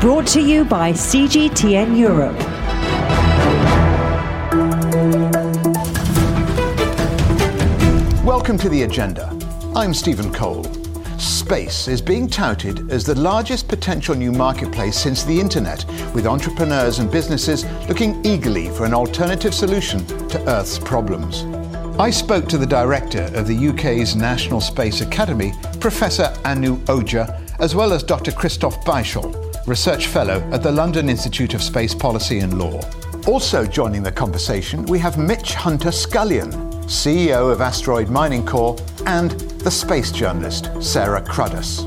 Brought to you by CGTN Europe. Welcome to the agenda. I'm Stephen Cole. Space is being touted as the largest potential new marketplace since the internet, with entrepreneurs and businesses looking eagerly for an alternative solution to Earth's problems. I spoke to the director of the UK's National Space Academy, Professor Anu Ojha, as well as Dr. Christoph Beischl, Research Fellow at the London Institute of Space Policy and Law. Also joining the conversation, we have Mitch Hunter Scullion, CEO of Asteroid Mining Corp, and the space journalist, Sarah Cruddas.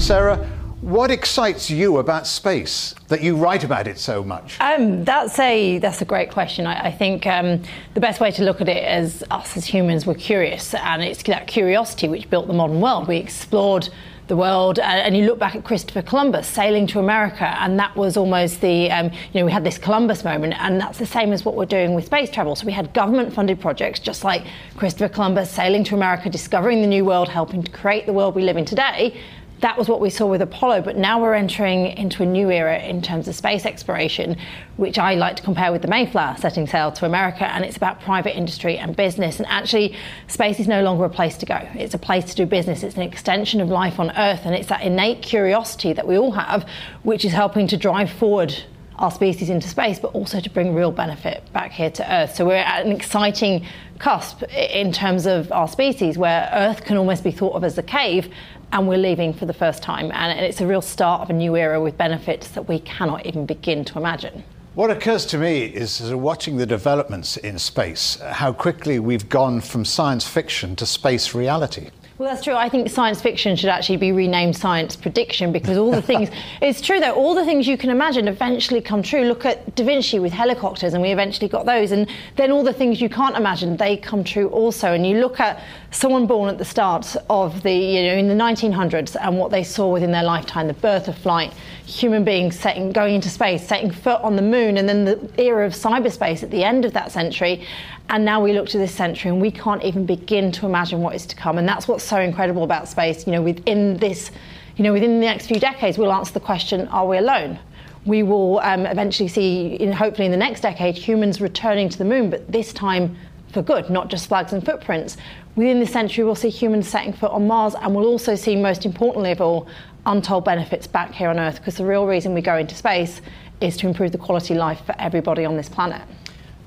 Sarah, what excites you about space that you write about it so much? Um, that's a that's a great question. I, I think um, the best way to look at it is us as humans were curious, and it's that curiosity which built the modern world. We explored the world. Uh, and you look back at Christopher Columbus sailing to America, and that was almost the, um, you know, we had this Columbus moment, and that's the same as what we're doing with space travel. So we had government funded projects just like Christopher Columbus sailing to America, discovering the new world, helping to create the world we live in today that was what we saw with Apollo, but now we're entering into a new era in terms of space exploration, which I like to compare with the Mayflower setting sail to America, and it's about private industry and business. And actually, space is no longer a place to go, it's a place to do business. It's an extension of life on Earth, and it's that innate curiosity that we all have, which is helping to drive forward our species into space, but also to bring real benefit back here to Earth. So we're at an exciting cusp in terms of our species where Earth can almost be thought of as a cave and we're leaving for the first time. And it's a real start of a new era with benefits that we cannot even begin to imagine. What occurs to me is watching the developments in space, how quickly we've gone from science fiction to space reality. Well, that's true. I think science fiction should actually be renamed science prediction because all the things, it's true though, all the things you can imagine eventually come true. Look at Da Vinci with helicopters, and we eventually got those. And then all the things you can't imagine, they come true also. And you look at someone born at the start of the, you know, in the 1900s and what they saw within their lifetime, the birth of flight, human beings setting, going into space, setting foot on the moon, and then the era of cyberspace at the end of that century. And now we look to this century and we can't even begin to imagine what is to come. And that's what's so incredible about space. You know, within this, you know, within the next few decades, we'll answer the question, are we alone? We will um, eventually see, in, hopefully in the next decade, humans returning to the moon, but this time for good, not just flags and footprints. Within this century, we'll see humans setting foot on Mars, and we'll also see, most importantly of all, untold benefits back here on Earth, because the real reason we go into space is to improve the quality of life for everybody on this planet.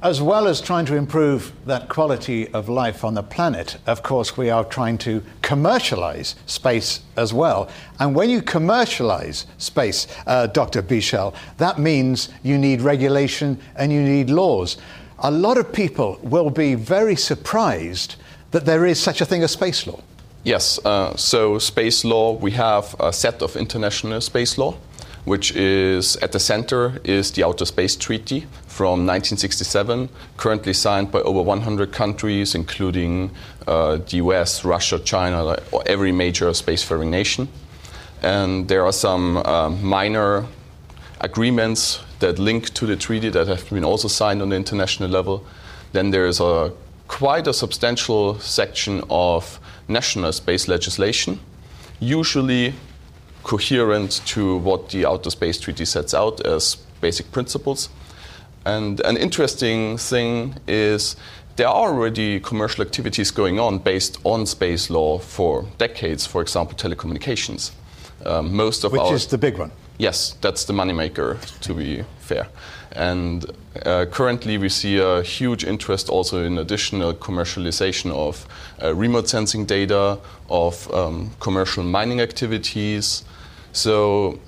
As well as trying to improve that quality of life on the planet, of course, we are trying to commercialize space as well. And when you commercialize space, uh, Dr. Beischl, that means you need regulation and you need laws. A lot of people will be very surprised that there is such a thing as space law. Yes, uh, so space law, we have a set of international space law which is at the center is the Outer Space Treaty from 1967, currently signed by over 100 countries, including uh, the US, Russia, China, every major spacefaring nation. And there are some uh, minor agreements that link to the treaty that have been also signed on the international level. Then there's a quite a substantial section of national space legislation, usually coherent to what the Outer Space Treaty sets out as basic principles. And an interesting thing is there are already commercial activities going on based on space law for decades, for example, telecommunications. Um, most of Which our, is the big one. Yes, that's the moneymaker, to be fair. And uh, currently, we see a huge interest also in additional commercialization of uh, remote sensing data, of um, commercial mining activities, so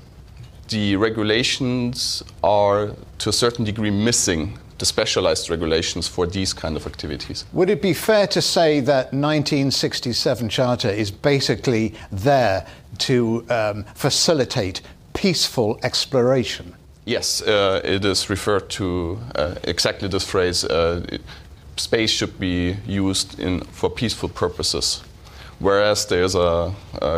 the regulations are to a certain degree missing the specialized regulations for these kind of activities. Would it be fair to say that 1967 Charter is basically there to um, facilitate peaceful exploration? Yes, uh, it is referred to uh, exactly this phrase. Uh, space should be used in, for peaceful purposes whereas there's a,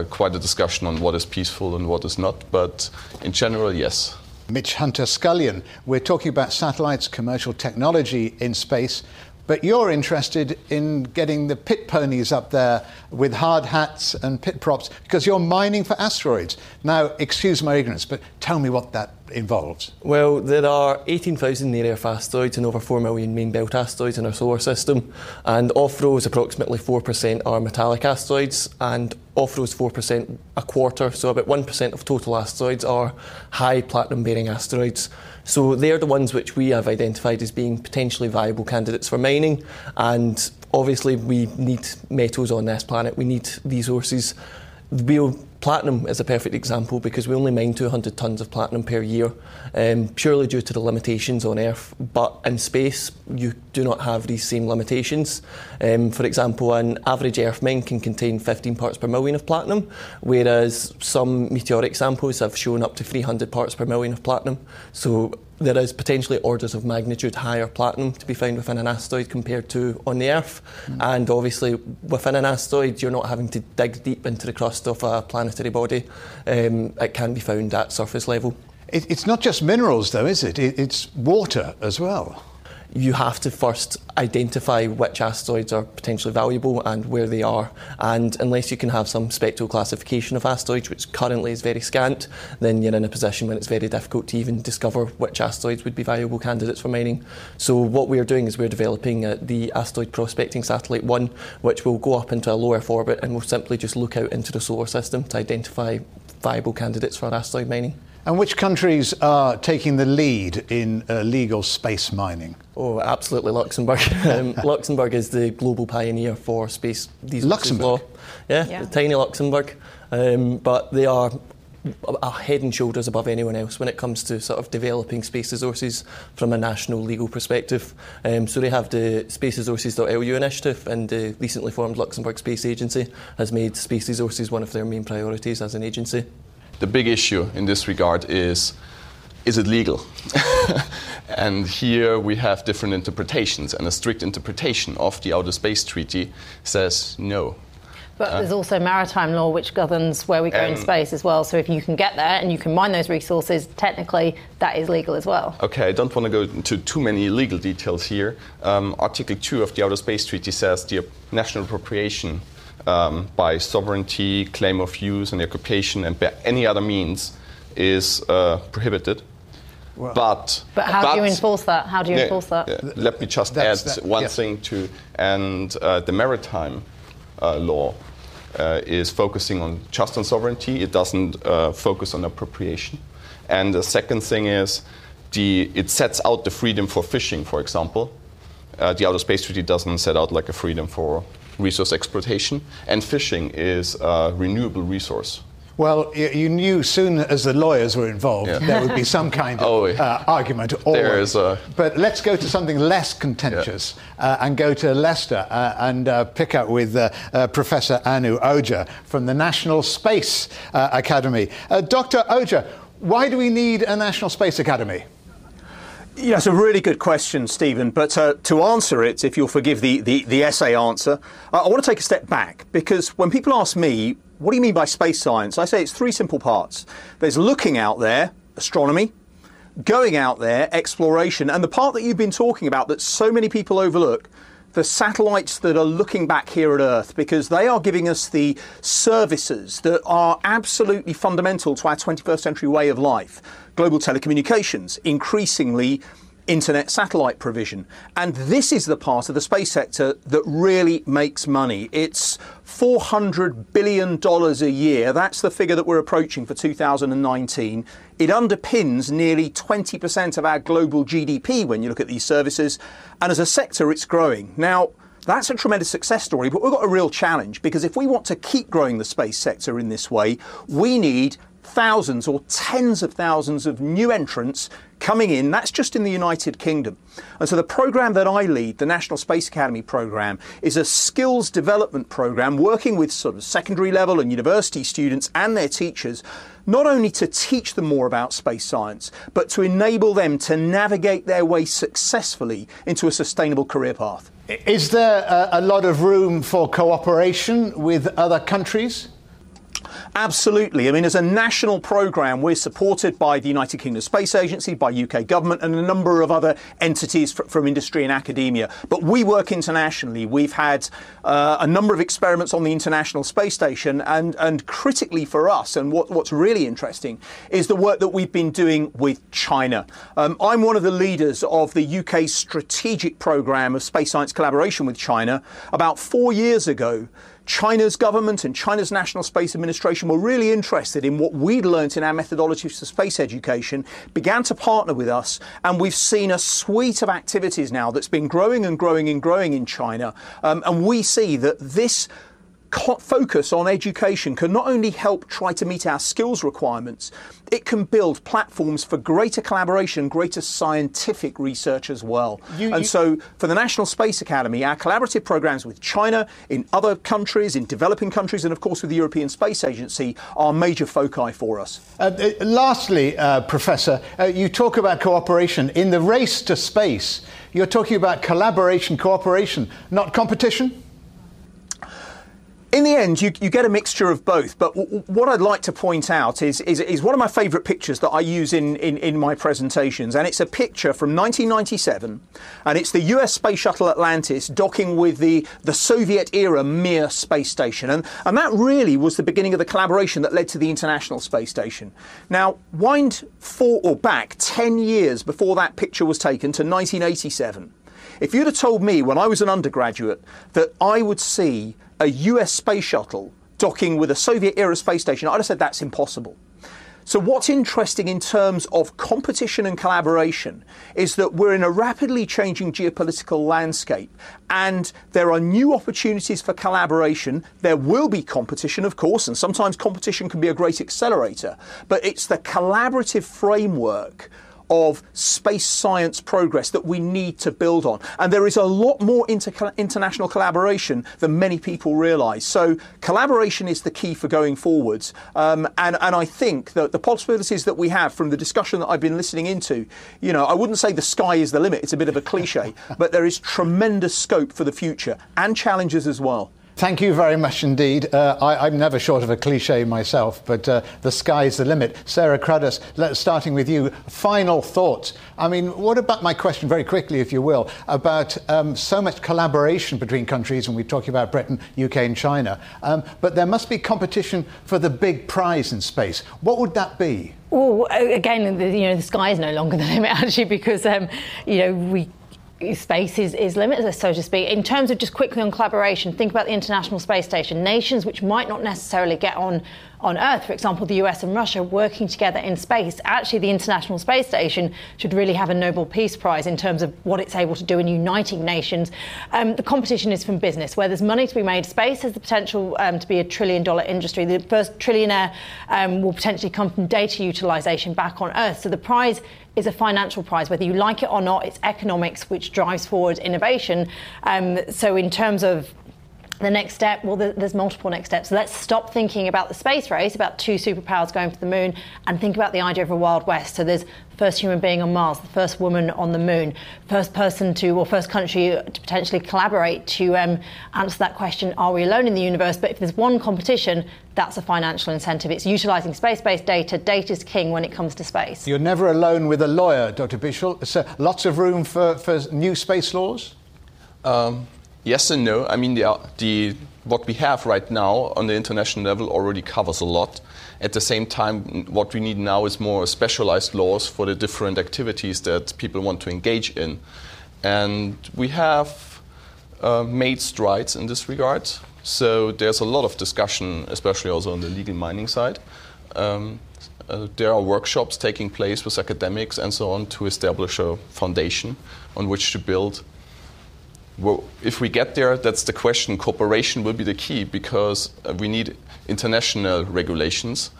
quite a discussion on what is peaceful and what is not. But in general, yes. Mitch Hunter Scullion, we're talking about satellites, commercial technology in space. but you're interested in getting the pit ponies up there with hard hats and pit props because you're mining for asteroids. Now, excuse my ignorance, but tell me what that involves. Well, there are 18,000 near Earth asteroids and over 4 million main belt asteroids in our solar system, and off those, approximately 4% are metallic asteroids, and off those 4%, a quarter, so about 1% of total asteroids, are high platinum bearing asteroids. So they're the ones which we have identified as being potentially viable candidates for mining. And obviously, we need metals on this planet. We need these resources. We'll Platinum is a perfect example because we only mine 200 tonnes of platinum per year, um, purely due to the limitations on Earth. But in space, you do not have these same limitations. Um, for example, an average Earth mine can contain 15 parts per million of platinum, whereas some meteoric samples have shown up to 300 parts per million of platinum. So there is potentially orders of magnitude higher platinum to be found within an asteroid compared to on the Earth. Mm. And obviously, within an asteroid, you're not having to dig deep into the crust of a planetary body. Um, it can be found at surface level. It, it's not just minerals, though, is it? it? It's water as well you have to first identify which asteroids are potentially valuable and where they are. And unless you can have some spectral classification of asteroids, which currently is very scant, then you're in a position when it's very difficult to even discover which asteroids would be valuable candidates for mining. So, what we're doing is we're developing uh, the Asteroid Prospecting Satellite 1, which will go up into a low Earth orbit and will simply just look out into the solar system to identify viable candidates for asteroid mining. And which countries are taking the lead in uh, legal space mining? Oh, absolutely Luxembourg. um, Luxembourg is the global pioneer for space Luxembourg? law. Yeah, yeah. tiny Luxembourg. Um, but they are a head and shoulders above anyone else when it comes to sort of developing space resources from a national legal perspective. Um, so they have the Space Resources.lu initiative, and the recently formed Luxembourg Space Agency has made space resources one of their main priorities as an agency the big issue in this regard is is it legal? and here we have different interpretations, and a strict interpretation of the Outer Space Treaty says no. But uh, there's also maritime law which governs where we go in space as well. So if you can get there and you can mine those resources, technically that is legal as well. Okay, I don't want to go into too many legal details here. Um, Article 2 of the Outer Space Treaty says the national appropriation um, by sovereignty, claim of use, and occupation, and by any other means is uh, prohibited. Well, but but how but, do you enforce that? How do you yeah, enforce that? Yeah. Let me just add that, one yeah. thing to, and uh, the maritime uh, law uh, is focusing on just on sovereignty. It doesn't uh, focus on appropriation. And the second thing is, the it sets out the freedom for fishing, for example. Uh, the Outer Space Treaty doesn't set out like a freedom for resource exploitation, and fishing is a renewable resource. Well, you knew soon as the lawyers were involved, yeah. there would be some kind of oh, uh, argument. Always. A... But let's go to something less contentious yeah. uh, and go to Leicester uh, and uh, pick up with uh, uh, Professor Anu Ojha from the National Space Academy. Dr. Ojha, why do we need a National Space Academy? Yeah, it's a really good question, Stephen. But uh, to answer it, if you'll forgive the, the, the essay answer, I want to take a step back because when people ask me, what do you mean by space science? I say it's three simple parts. There's looking out there, astronomy, going out there, exploration, and the part that you've been talking about that so many people overlook, the satellites that are looking back here at Earth because they are giving us the services that are absolutely fundamental to our 21st century way of life. Global telecommunications, increasingly internet satellite provision. And this is the part of the space sector that really makes money. It's $400 billion a year. That's the figure that we're approaching for 2019. It underpins nearly 20% of our global GDP when you look at these services. And as a sector, it's growing. Now, that's a tremendous success story, but we've got a real challenge because if we want to keep growing the space sector in this way, we need thousands or tens of thousands of new entrants coming in. That's just in the United Kingdom. And so the program that I lead, the National Space Academy program, is a skills development program working with sort of secondary level and university students and their teachers not only to teach them more about space science, but to enable them to navigate their way successfully into a sustainable career path. Is there a, a lot of room for cooperation with other countries? Absolutely. I mean, as a national programme, we're supported by the United Kingdom Space Agency, by UK government, and a number of other entities fr- from industry and academia. But we work internationally. We've had uh, a number of experiments on the International Space Station, and, and critically for us, and what, what's really interesting, is the work that we've been doing with China. Um, I'm one of the leaders of the UK's strategic programme of space science collaboration with China. About four years ago, China's government and China's National Space Administration were really interested in what we'd learnt in our methodology for space education, began to partner with us, and we've seen a suite of activities now that's been growing and growing and growing in China. Um, and we see that this focus on education can not only help try to meet our skills requirements, it can build platforms for greater collaboration, greater scientific research as well. You, and you... so, for the National Space Academy, our collaborative programs with China, in other countries, in developing countries, and of course with the European Space Agency are major foci for us. Uh, uh, lastly, uh, Professor, uh, you talk about cooperation. In the race to space, you're talking about collaboration, cooperation, not competition? In the end, you, you, get a mixture of both. But w- what I'd like to point out is, is, is one of my favourite pictures that I use in, in, in, my presentations. And it's a picture from 1997. And it's the US Space Shuttle Atlantis docking with the, the Soviet era Mir space station. And, and that really was the beginning of the collaboration that led to the International Space Station. Now, wind four or back 10 years before that picture was taken to 1987. If you'd have told me when I was an undergraduate that I would see a US space shuttle docking with a Soviet era space station, I'd have said that's impossible. So, what's interesting in terms of competition and collaboration is that we're in a rapidly changing geopolitical landscape and there are new opportunities for collaboration. There will be competition, of course, and sometimes competition can be a great accelerator, but it's the collaborative framework of space science progress that we need to build on. And there is a lot more inter- international collaboration than many people realise. So collaboration is the key for going forwards. Um, and, and I think that the possibilities that we have from the discussion that I've been listening into, you know, I wouldn't say the sky is the limit, it's a bit of a cliche, but there is tremendous scope for the future and challenges as well. Thank you very much indeed. Uh, I, am never short of a cliche myself, but uh, the sky's the limit. Sarah Cruddas, starting with you, final thoughts. I mean, what about my question, very quickly, if you will, about um, so much collaboration between countries, and we're talking about Britain, UK, and China, um, but there must be competition for the big prize in space. What would that be? Well, again, you know, the sky is no longer the limit actually, because um, you know we space is, is limitless, so to speak. In terms of just quickly on collaboration, think about the International Space Station. Nations which might not necessarily get on on Earth, for example, the US and Russia working together in space. Actually, the International Space Station should really have a Nobel Peace Prize in terms of what it's able to do in uniting nations. Um, the competition is from business, where there's money to be made. Space has the potential um, to be a trillion dollar industry. The first trillionaire um, will potentially come from data utilization back on Earth. So the prize is a financial prize, whether you like it or not. It's economics which drives forward innovation. Um, so, in terms of the next step, well, there's multiple next steps. Let's stop thinking about the space race, about two superpowers going to the moon, and think about the idea of a Wild West. So there's first human being on Mars, the first woman on the moon, first person to, or first country to potentially collaborate to um, answer that question, are we alone in the universe? But if there's one competition, that's a financial incentive. It's utilizing space-based data. Data is king when it comes to space. You're never alone with a lawyer, Dr. Beischl. So lots of room for, for new space laws? Um, yes and no. I mean, the, the, what we have right now on the international level already covers a lot. At the same time, what we need now is more specialized laws for the different activities that people want to engage in. And we have uh, made strides in this regard. So there's a lot of discussion, especially also on the legal mining side. Um, uh, there are workshops taking place with academics and so on to establish a foundation on which to build well, if we get there, that's the question. Cooperation will be the key because uh, we need international regulations.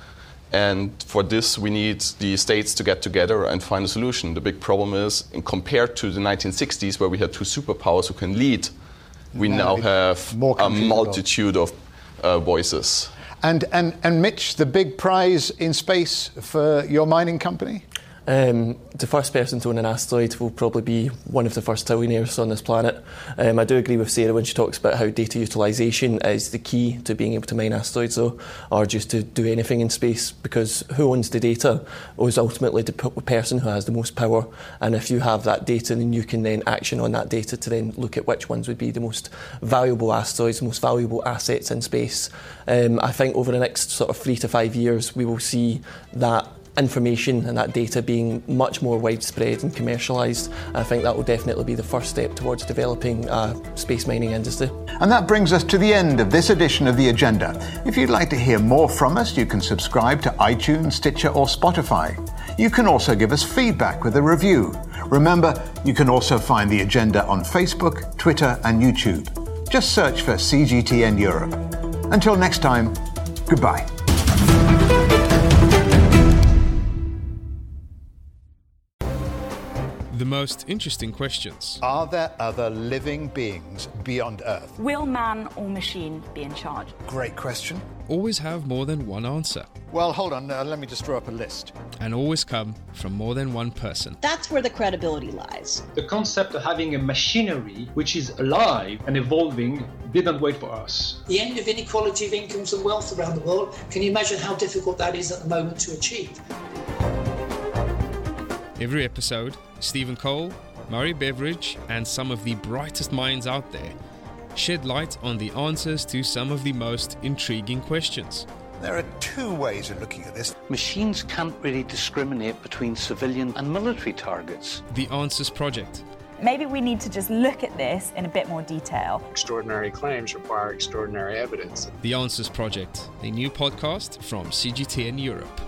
And for this, we need the states to get together and find a solution. The big problem is, compared to the 1960s, where we had two superpowers who can lead, we now, now have a multitude of uh, voices. And, and, and Mitch, the big prize in space for your mining company? Um, the first person to own an asteroid will probably be one of the first trillionaires on this planet. Um, I do agree with Sarah when she talks about how data utilisation is the key to being able to mine asteroids, though, or just to do anything in space, because who owns the data is ultimately the person who has the most power. And if you have that data, then you can then action on that data to then look at which ones would be the most valuable asteroids, the most valuable assets in space. Um, I think over the next sort of three to five years, we will see that information and that data being much more widespread and commercialised. I think that will definitely be the first step towards developing a space mining industry. And that brings us to the end of this edition of The Agenda. If you'd like to hear more from us, you can subscribe to iTunes, Stitcher, or Spotify. You can also give us feedback with a review. Remember, you can also find The Agenda on Facebook, Twitter, and YouTube. Just search for CGTN Europe. Until next time, goodbye. The most interesting questions. Are there other living beings beyond Earth? Will man or machine be in charge? Great question. Always have more than one answer. Well, hold on, uh, let me just draw up a list. And always come from more than one person. That's where the credibility lies. The concept of having a machinery which is alive and evolving didn't wait for us. The end of inequality of incomes and wealth around the world, can you imagine how difficult that is at the moment to achieve? Every episode, Stephen Cole, Murray Beveridge, and some of the brightest minds out there shed light on the answers to some of the most intriguing questions. There are two ways of looking at this. Machines can't really discriminate between civilian and military targets. The Answers Project. Maybe we need to just look at this in a bit more detail. Extraordinary claims require extraordinary evidence. The Answers Project, a new podcast from CGTN Europe.